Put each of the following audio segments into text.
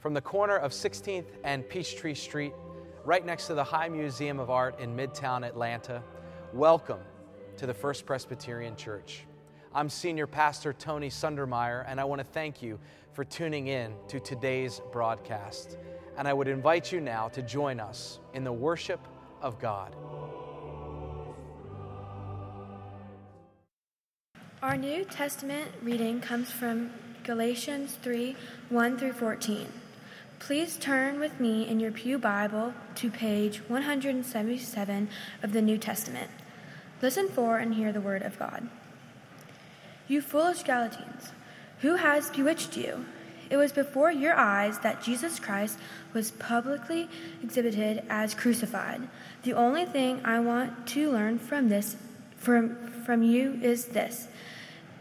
from the corner of 16th and Peachtree Street, right next to the High Museum of Art in Midtown Atlanta. Welcome to the First Presbyterian Church. I'm Senior Pastor Tony Sundermeier, and I want to thank you for tuning in to today's broadcast. And I would invite you now to join us in the worship of God. Our New Testament reading comes from Galatians 3 1 through 14. Please turn with me in your Pew Bible to page 177 of the New Testament. Listen for and hear the word of God. You foolish Galatians, who has bewitched you? It was before your eyes that Jesus Christ was publicly exhibited as crucified. The only thing I want to learn from this from, from you is this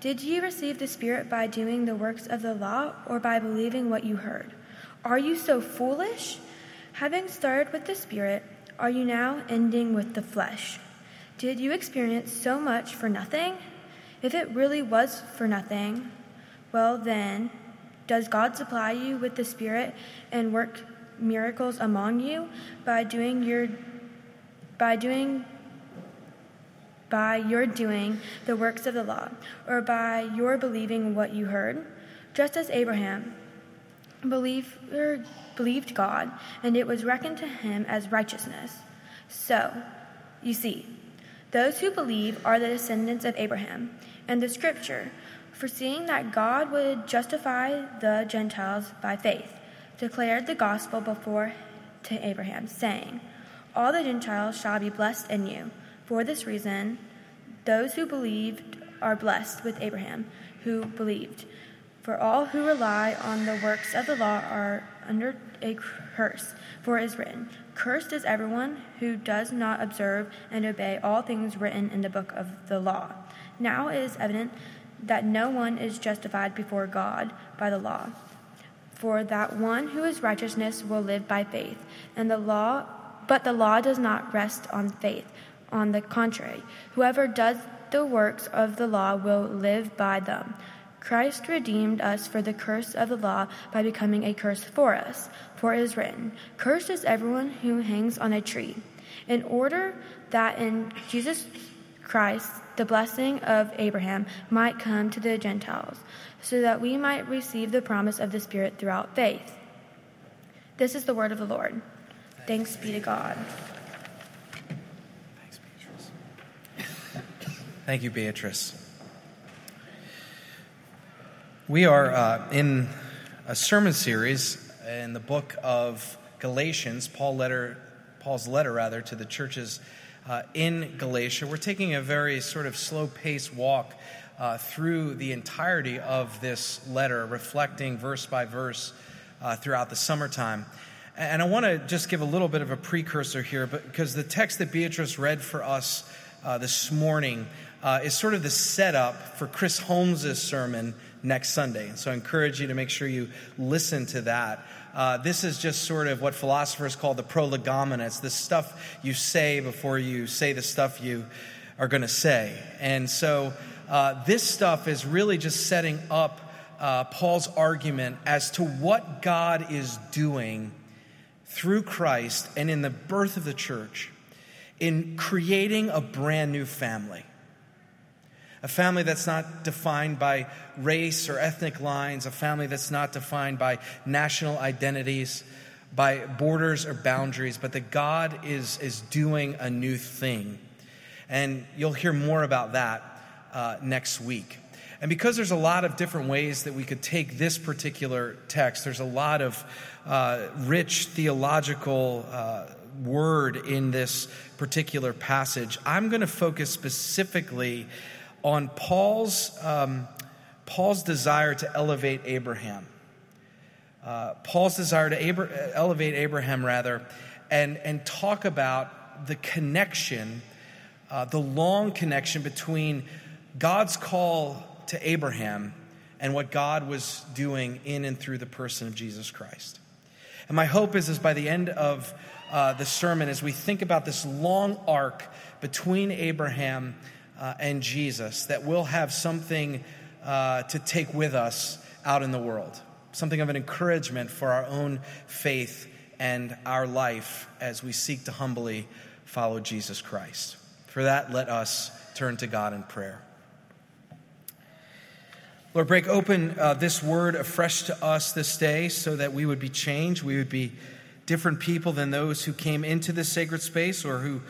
did you receive the Spirit by doing the works of the law or by believing what you heard? Are you so foolish? Having started with the Spirit, are you now ending with the flesh? Did you experience so much for nothing? If it really was for nothing, well then, does God supply you with the Spirit and work miracles among you by doing your by doing by your doing the works of the law, or by your believing what you heard, just as Abraham believed, er, believed God, and it was reckoned to him as righteousness. So, you see, those who believe are the descendants of Abraham, and the scripture, foreseeing that God would justify the Gentiles by faith, declared the gospel before to Abraham, saying, All the Gentiles shall be blessed in you. For this reason, those who believed are blessed with Abraham, who believed. For all who rely on the works of the law are under a curse. For it is written, Cursed is everyone who does not observe and obey all things written in the book of the law. Now it is evident that no one is justified before God by the law. For that one who is righteousness will live by faith, and the law but the law does not rest on faith. On the contrary, whoever does the works of the law will live by them. Christ redeemed us for the curse of the law by becoming a curse for us. For it is written, Cursed is everyone who hangs on a tree, in order that in Jesus Christ the blessing of Abraham might come to the Gentiles, so that we might receive the promise of the Spirit throughout faith. This is the word of the Lord. Thanks be to God. Thanks, Beatrice. Thank you, Beatrice. We are uh, in a sermon series in the book of Galatians, Paul letter, Paul's letter rather to the churches uh, in Galatia. We're taking a very sort of slow paced walk uh, through the entirety of this letter, reflecting verse by verse uh, throughout the summertime. And I want to just give a little bit of a precursor here, because the text that Beatrice read for us uh, this morning uh, is sort of the setup for Chris Holmes' sermon next Sunday. And So I encourage you to make sure you listen to that. Uh, this is just sort of what philosophers call the prolegomena. It's the stuff you say before you say the stuff you are going to say. And so uh, this stuff is really just setting up uh, Paul's argument as to what God is doing through Christ and in the birth of the church in creating a brand new family a family that's not defined by race or ethnic lines, a family that's not defined by national identities, by borders or boundaries, but that God is, is doing a new thing. And you'll hear more about that uh, next week. And because there's a lot of different ways that we could take this particular text, there's a lot of uh, rich theological uh, word in this particular passage. I'm going to focus specifically on Paul's, um, Paul's desire to elevate Abraham. Uh, Paul's desire to Abra- elevate Abraham, rather, and, and talk about the connection, uh, the long connection between God's call to Abraham and what God was doing in and through the person of Jesus Christ. And my hope is, is by the end of uh, the sermon, as we think about this long arc between Abraham uh, and Jesus, that we'll have something uh, to take with us out in the world. something of an encouragement for our own faith and our life as we seek to humbly follow Jesus Christ. For that, let us turn to God in prayer. Lord, break open uh, this word afresh to us this day so that we would be changed. We would be different people than those who came into this sacred space or who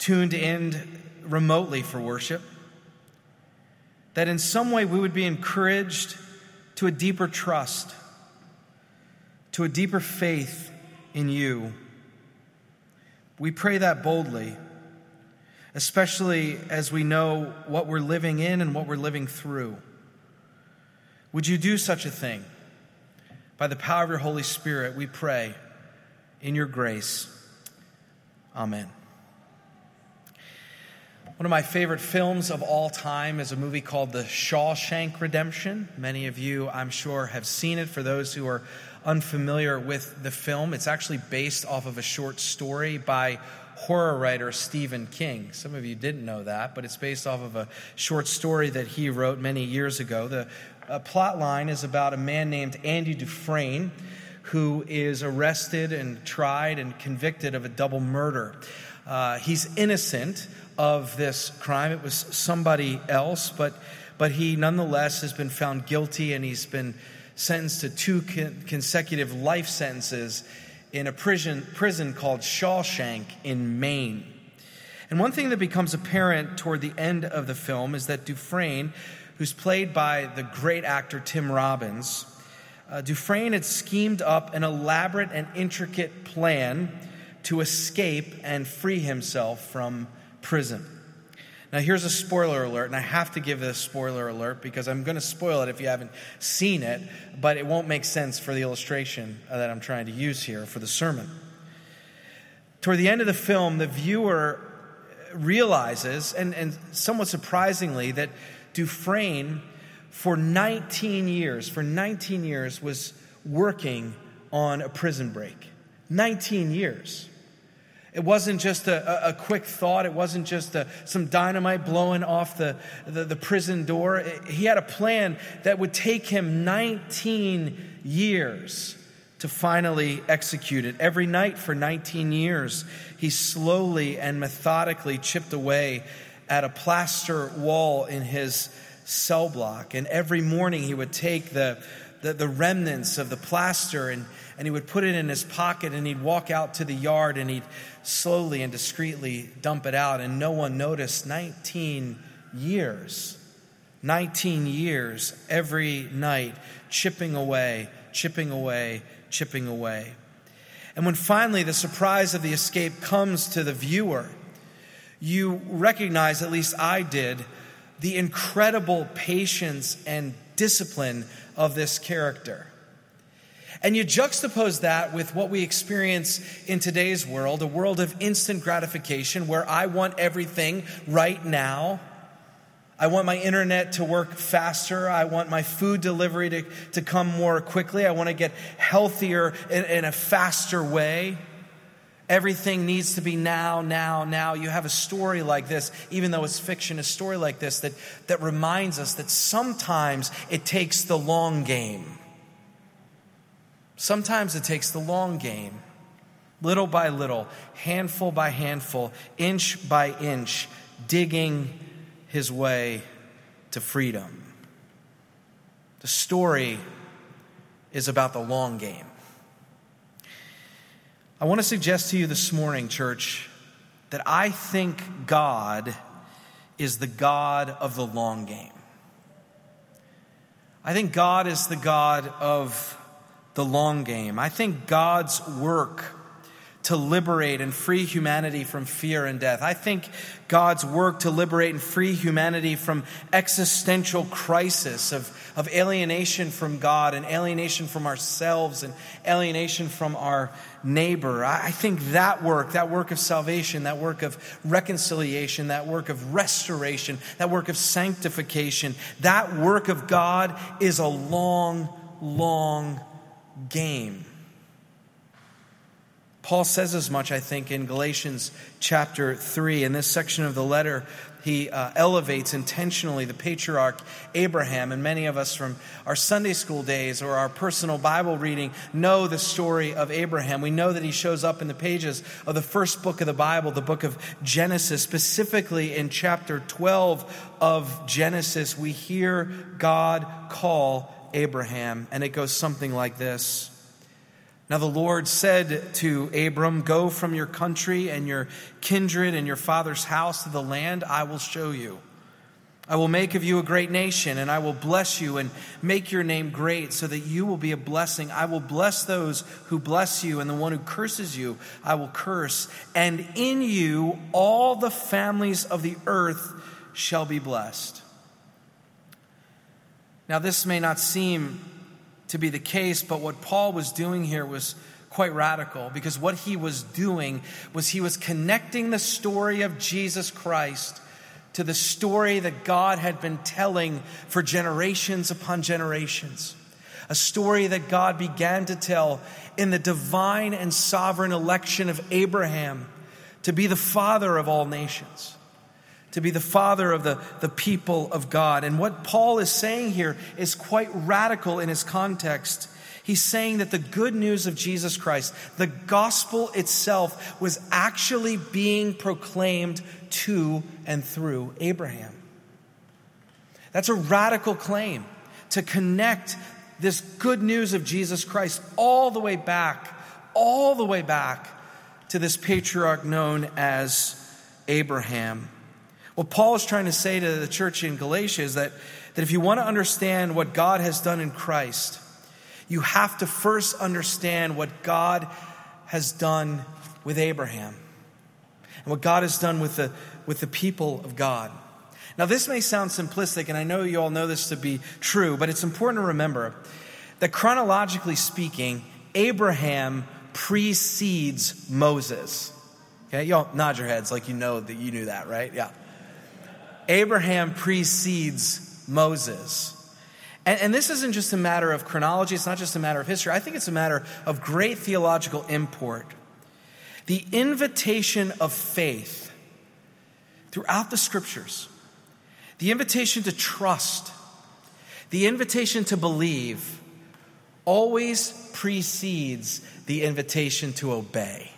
tuned in remotely for worship. That in some way we would be encouraged to a deeper trust, to a deeper faith in you. We pray that boldly, especially as we know what we're living in and what we're living through. Would you do such a thing? By the power of your Holy Spirit, we pray in your grace. Amen. One of my favorite films of all time is a movie called The Shawshank Redemption. Many of you, I'm sure, have seen it. For those who are unfamiliar with the film, it's actually based off of a short story by horror writer Stephen King. Some of you didn't know that, but it's based off of a short story that he wrote many years ago. The uh, plot line is about a man named Andy Dufresne who is arrested and tried and convicted of a double murder. Uh, he's innocent of this crime. It was somebody else, but, but he nonetheless has been found guilty and he's been sentenced to two con- consecutive life sentences in a prison, prison called Shawshank in Maine. And one thing that becomes apparent toward the end of the film is that Dufresne who's played by the great actor Tim Robbins, uh, Dufresne had schemed up an elaborate and intricate plan to escape and free himself from prison. Now, here's a spoiler alert, and I have to give this spoiler alert because I'm going to spoil it if you haven't seen it, but it won't make sense for the illustration that I'm trying to use here for the sermon. Toward the end of the film, the viewer realizes, and, and somewhat surprisingly, that Dufresne, for 19 years, for 19 years, was working on a prison break. 19 years. It wasn't just a, a, quick thought. It wasn't just a, some dynamite blowing off the, the, the prison door. It, he had a plan that would take him 19 years to finally execute it. Every night for 19 years, he slowly and methodically chipped away at a plaster wall in his cell block. And every morning he would take the, the, the, remnants of the plaster and, and he would put it in his pocket and he'd walk out to the yard and he'd slowly and discreetly dump it out. And no one noticed 19 years. 19 years every night, chipping away, chipping away, chipping away. And when finally the surprise of the escape comes to the viewer, you recognize, at least I did, the incredible patience and discipline of this character. And you juxtapose that with what we experience in today's world, a world of instant gratification where I want everything right now. I want my internet to work faster. I want my food delivery to, to come more quickly. I want to get healthier in, in a faster way. Everything needs to be now, now, now. You have a story like this, even though it's fiction, a story like this that, that reminds us that sometimes it takes the long game. Sometimes it takes the long game. Little by little, handful by handful, inch by inch, digging his way to freedom. The story is about the long game. I want to suggest to you this morning, church, that I think God is the God of the long game. I think God is the God of the long game. I think God's work to liberate and free humanity from fear and death. I think God's work to liberate and free humanity from existential crisis of, of alienation from God and alienation from ourselves and alienation from our neighbor. I think that work, that work of salvation, that work of reconciliation, that work of restoration, that work of sanctification, that work of God is a long, long game. Paul says as much, I think, in Galatians chapter 3. In this section of the letter, he uh, elevates intentionally the patriarch Abraham. And many of us from our Sunday school days or our personal Bible reading know the story of Abraham. We know that he shows up in the pages of the first book of the Bible, the book of Genesis. Specifically in chapter 12 of Genesis, we hear God call Abraham, and it goes something like this. Now the Lord said to Abram, Go from your country and your kindred and your father's house to the land I will show you. I will make of you a great nation, and I will bless you and make your name great so that you will be a blessing. I will bless those who bless you, and the one who curses you I will curse. And in you all the families of the earth shall be blessed. Now, this may not seem to be the case, but what Paul was doing here was quite radical because what he was doing was he was connecting the story of Jesus Christ to the story that God had been telling for generations upon generations. A story that God began to tell in the divine and sovereign election of Abraham to be the father of all nations to be the father of the, the people of God. And what Paul is saying here is quite radical in his context. He's saying that the good news of Jesus Christ, the gospel itself, was actually being proclaimed to and through Abraham. That's a radical claim to connect this good news of Jesus Christ all the way back, all the way back to this patriarch known as Abraham. What Paul is trying to say to the church in Galatia is that, that if you want to understand what God has done in Christ, you have to first understand what God has done with Abraham and what God has done with the, with the people of God. Now, this may sound simplistic, and I know you all know this to be true, but it's important to remember that chronologically speaking, Abraham precedes Moses. Okay, y'all nod your heads like you know that you knew that, right? Yeah. Abraham precedes Moses. And, and, this isn't just a matter of chronology, it's not just a matter of history. I think it's a matter of great theological import. The invitation of faith throughout the scriptures, the invitation to trust, the invitation to believe, always precedes the invitation to obey.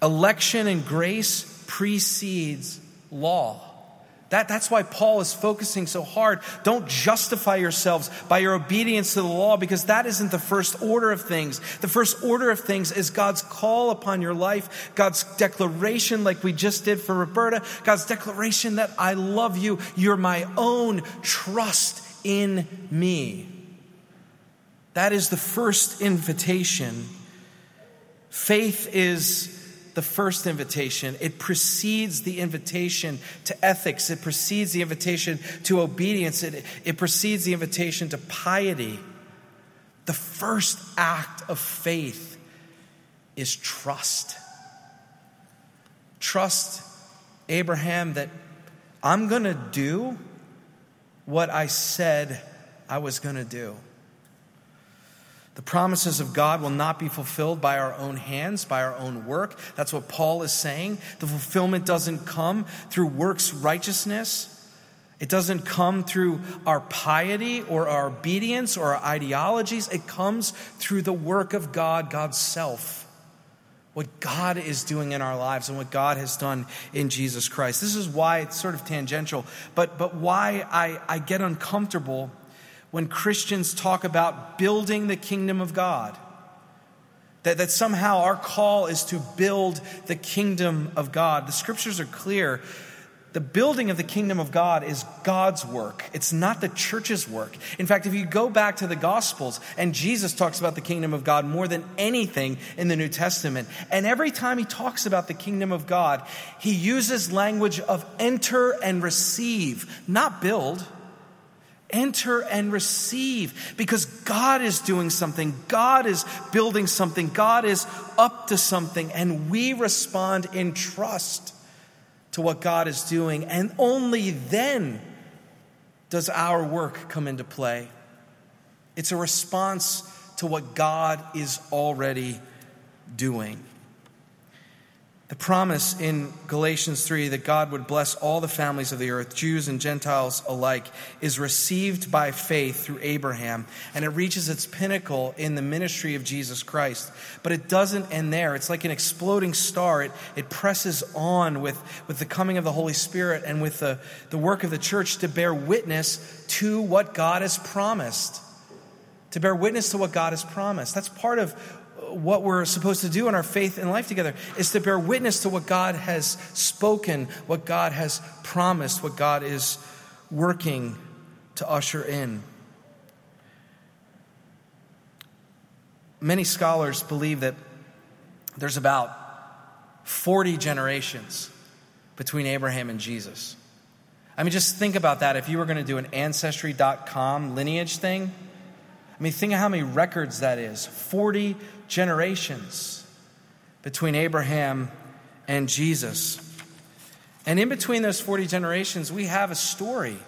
Election and grace precedes law. That, that's why Paul is focusing so hard. Don't justify yourselves by your obedience to the law because that isn't the first order of things. The first order of things is God's call upon your life, God's declaration, like we just did for Roberta, God's declaration that I love you. You're my own. Trust in me. That is the first invitation. Faith is the first invitation. It precedes the invitation to ethics. It precedes the invitation to obedience. It, it precedes the invitation to piety. The first act of faith is trust. Trust Abraham that I'm going to do what I said I was going to do. The promises of God will not be fulfilled by our own hands, by our own work. That's what Paul is saying. The fulfillment doesn't come through works righteousness. It doesn't come through our piety or our obedience or our ideologies. It comes through the work of God, God's self. What God is doing in our lives and what God has done in Jesus Christ. This is why it's sort of tangential, but, but why I, I get uncomfortable when Christians talk about building the kingdom of God. That, that somehow our call is to build the kingdom of God. The scriptures are clear. The building of the kingdom of God is God's work. It's not the church's work. In fact, if you go back to the Gospels, and Jesus talks about the kingdom of God more than anything in the New Testament, and every time he talks about the kingdom of God, he uses language of enter and receive, not build. Enter and receive because God is doing something. God is building something. God is up to something. And we respond in trust to what God is doing. And only then does our work come into play. It's a response to what God is already doing. The promise in Galatians 3 that God would bless all the families of the earth, Jews and Gentiles alike, is received by faith through Abraham, and it reaches its pinnacle in the ministry of Jesus Christ. But it doesn't end there. It's like an exploding star. It, it presses on with, with the coming of the Holy Spirit and with the, the work of the church to bear witness to what God has promised. To bear witness to what God has promised. That's part of what we're supposed to do in our faith and life together is to bear witness to what God has spoken, what God has promised, what God is working to usher in. Many scholars believe that there's about 40 generations between Abraham and Jesus. I mean, just think about that. If you were going to do an ancestry.com lineage thing, I mean, think of how many records that is 40 generations between Abraham and Jesus. And in between those 40 generations, we have a story.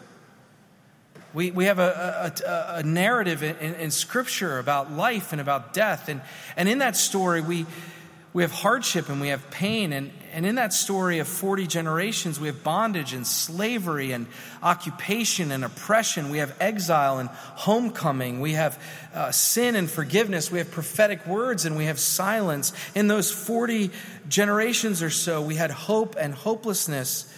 We, we have a, a, a narrative in, in, in, Scripture about life and about death. And, and in that story, we, we have hardship and we have pain. And, and in that story of 40 generations, we have bondage and slavery and occupation and oppression. We have exile and homecoming. We have uh, sin and forgiveness. We have prophetic words and we have silence. In those 40 generations or so, we had hope and hopelessness.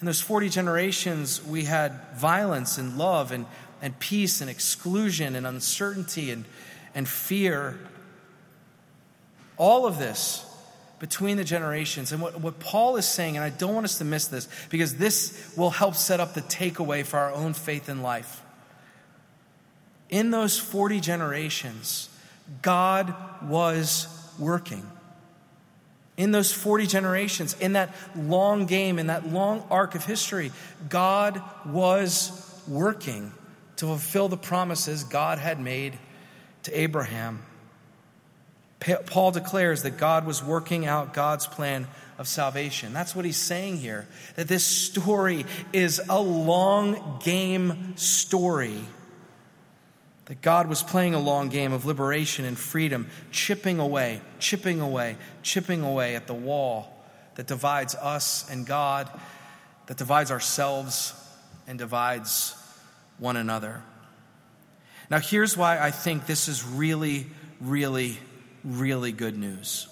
In those 40 generations, we had violence and love and, and peace and exclusion and uncertainty and, and fear. All of this between the generations. And what, what Paul is saying, and I don't want us to miss this, because this will help set up the takeaway for our own faith in life. In those 40 generations, God was working. In those 40 generations, in that long game, in that long arc of history, God was working to fulfill the promises God had made to Abraham. Paul declares that God was working out God's plan of salvation. That's what he's saying here. That this story is a long game story. That God was playing a long game of liberation and freedom, chipping away, chipping away, chipping away at the wall that divides us and God, that divides ourselves and divides one another. Now, here's why I think this is really, really really good news.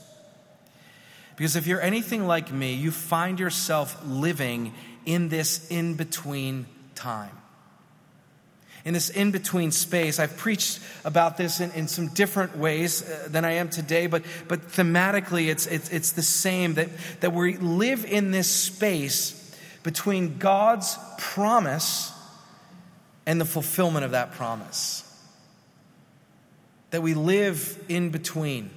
Because if you're anything like me, you find yourself living in this in between time. In this in between space. I've preached about this in, in some different ways uh, than I am today, but, but thematically it's, it's, it's the same that, that we live in this space between God's promise and the fulfillment of that promise that we live in between.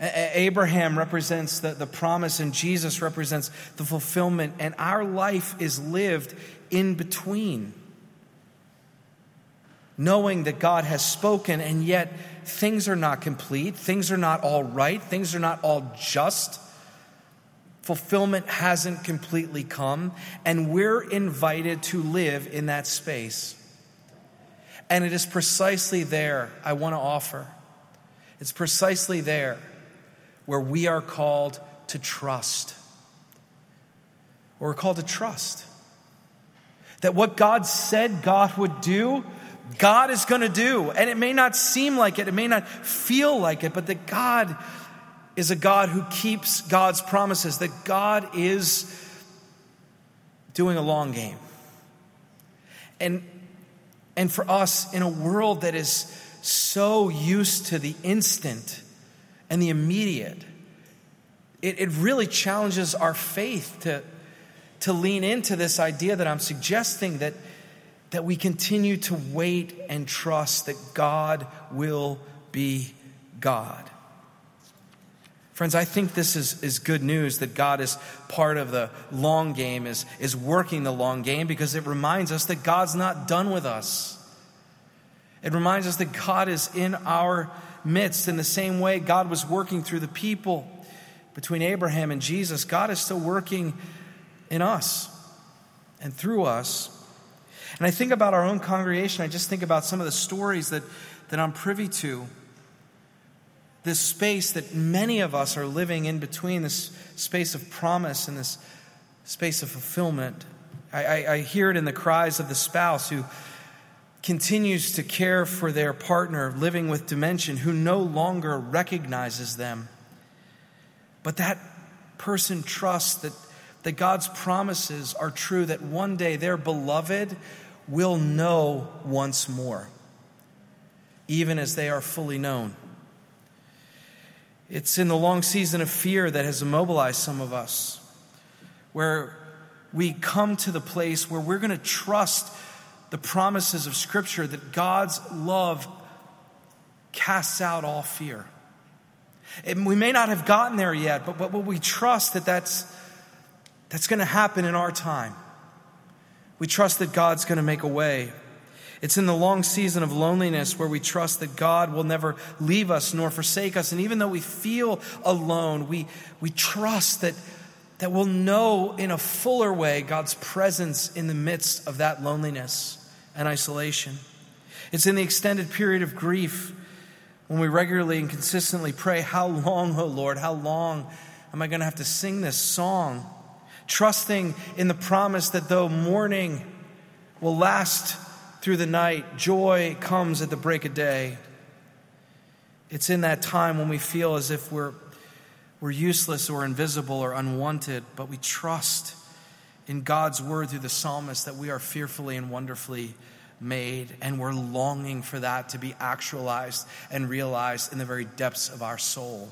Abraham represents the, the promise, and Jesus represents the fulfillment, and our life is lived in between. Knowing that God has spoken, and yet things are not complete, things are not all right, things are not all just. Fulfillment hasn't completely come, and we're invited to live in that space. And it is precisely there I want to offer. It's precisely there where we are called to trust. We're called to trust. That what God said God would do, God is going to do. And it may not seem like it, it may not feel like it, but that God is a God who keeps God's promises, that God is doing a long game. And and for us, in a world that is so used to the instant and the immediate, it, it really challenges our faith to, to lean into this idea that I'm suggesting that, that we continue to wait and trust that God will be God. Friends, I think this is, is good news that God is part of the long game, is, is working the long game, because it reminds us that God's not done with us. It reminds us that God is in our midst in the same way God was working through the people between Abraham and Jesus. God is still working in us and through us. And I think about our own congregation, I just think about some of the stories that, that I'm privy to. This space that many of us are living in between, this space of promise and this space of fulfillment. I, I, I hear it in the cries of the spouse who continues to care for their partner living with dementia who no longer recognizes them. But that person trusts that, that God's promises are true, that one day their beloved will know once more, even as they are fully known. It's in the long season of fear that has immobilized some of us, where we come to the place where we're going to trust the promises of Scripture that God's love casts out all fear. And we may not have gotten there yet, but, but, we trust that that's, that's going to happen in our time. We trust that God's going to make a way. It's in the long season of loneliness where we trust that God will never leave us nor forsake us. And even though we feel alone, we, we trust that, that we'll know in a fuller way God's presence in the midst of that loneliness and isolation. It's in the extended period of grief when we regularly and consistently pray, How long, O oh Lord, how long am I going to have to sing this song? Trusting in the promise that though mourning will last through the night, joy comes at the break of day. It's in that time when we feel as if we're, we're useless or invisible or unwanted, but we trust in God's word through the psalmist that we are fearfully and wonderfully made, and we're longing for that to be actualized and realized in the very depths of our soul.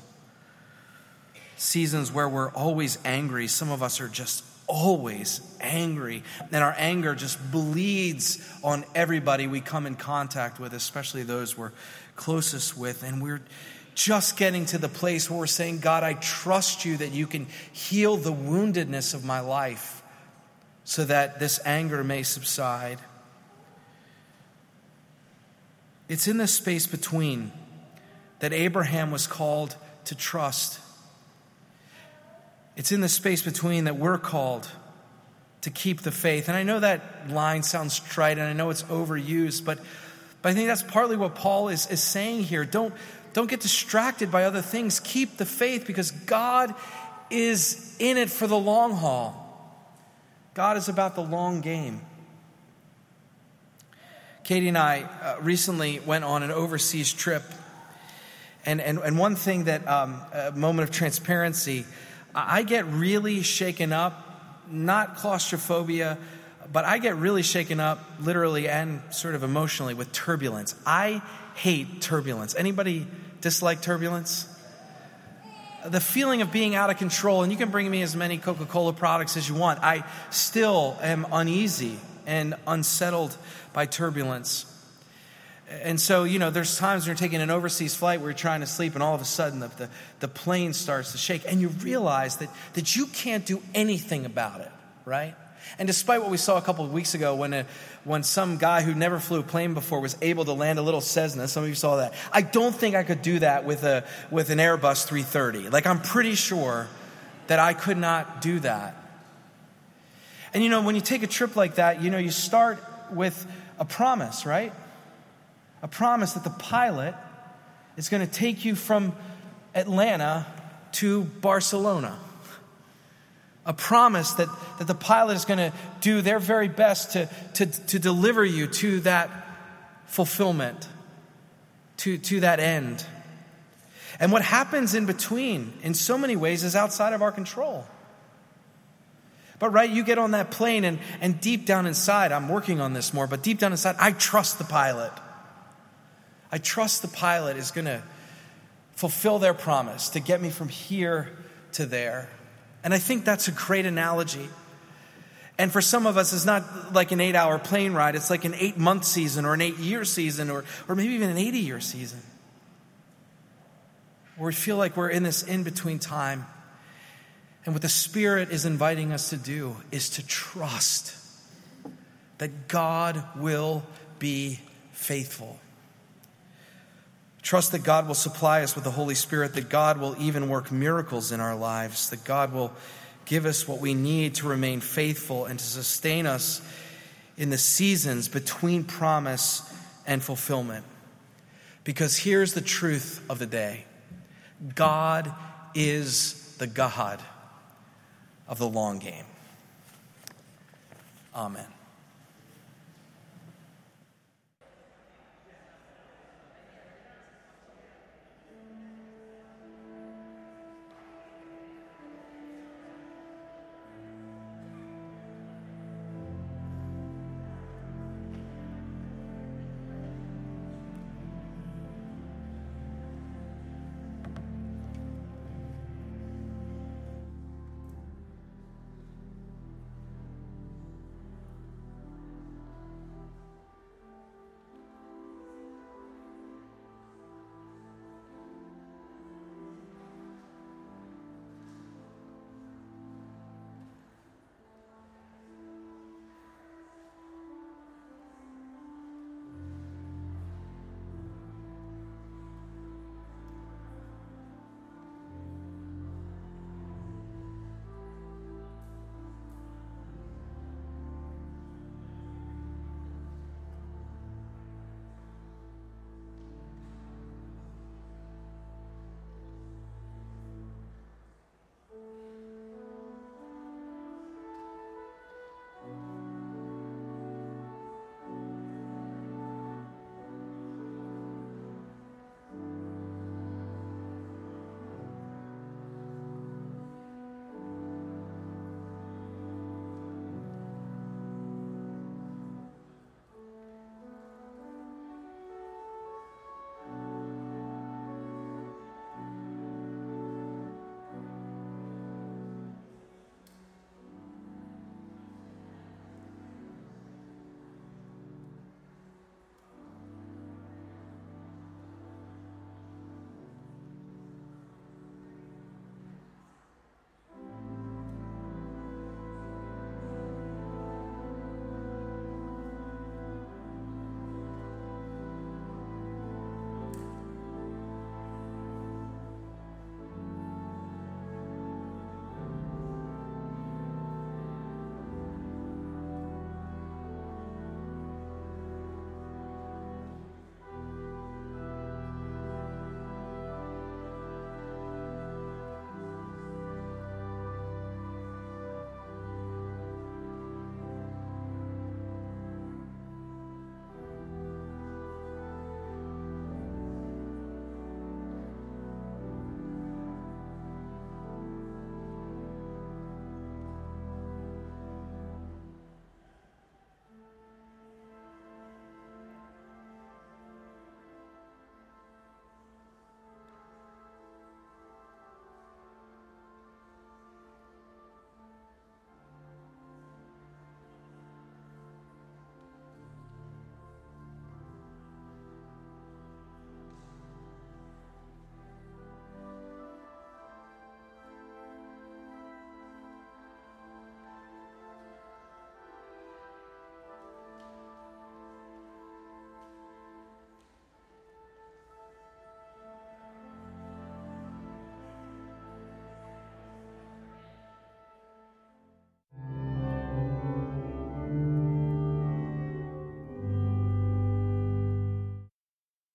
Seasons where we're always angry, some of us are just always angry, and our anger just bleeds on everybody we come in contact with, especially those we're closest with, and we're just getting to the place where we're saying, God, I trust you that you can heal the woundedness of my life so that this anger may subside. It's in this space between that Abraham was called to trust. It's in the space between that we're called to keep the faith. And I know that line sounds trite and I know it's overused, but, but I think that's partly what Paul is, is saying here. Don't, don't get distracted by other things. Keep the faith because God is in it for the long haul. God is about the long game. Katie and I uh, recently went on an overseas trip. And, and, and one thing that, um, a moment of transparency, I get really shaken up, not claustrophobia, but I get really shaken up literally and sort of emotionally with turbulence. I hate turbulence. Anybody dislike turbulence? The feeling of being out of control, and you can bring me as many Coca Cola products as you want, I still am uneasy and unsettled by turbulence. And so, you know, there's times when you're taking an overseas flight where you're trying to sleep, and all of a sudden the, the, the, plane starts to shake, and you realize that, that you can't do anything about it, right? And despite what we saw a couple of weeks ago when, a, when some guy who never flew a plane before was able to land a little Cessna, some of you saw that, I don't think I could do that with, a, with an Airbus 330. Like, I'm pretty sure that I could not do that. And you know, when you take a trip like that, you know, you start with a promise, right? A promise that the pilot is going to take you from Atlanta to Barcelona. A promise that, that the pilot is going to do their very best to, to, to deliver you to that fulfillment, to, to that end. And what happens in between, in so many ways, is outside of our control. But, right, you get on that plane, and, and deep down inside, I'm working on this more, but deep down inside, I trust the pilot. I trust the pilot is going to fulfill their promise to get me from here to there. And I think that's a great analogy. And for some of us, it's not like an eight hour plane ride, it's like an eight month season or an eight year season or, or maybe even an 80 year season. Where we feel like we're in this in between time. And what the Spirit is inviting us to do is to trust that God will be faithful. Trust that God will supply us with the Holy Spirit, that God will even work miracles in our lives, that God will give us what we need to remain faithful and to sustain us in the seasons between promise and fulfillment. Because here's the truth of the day God is the God of the long game. Amen.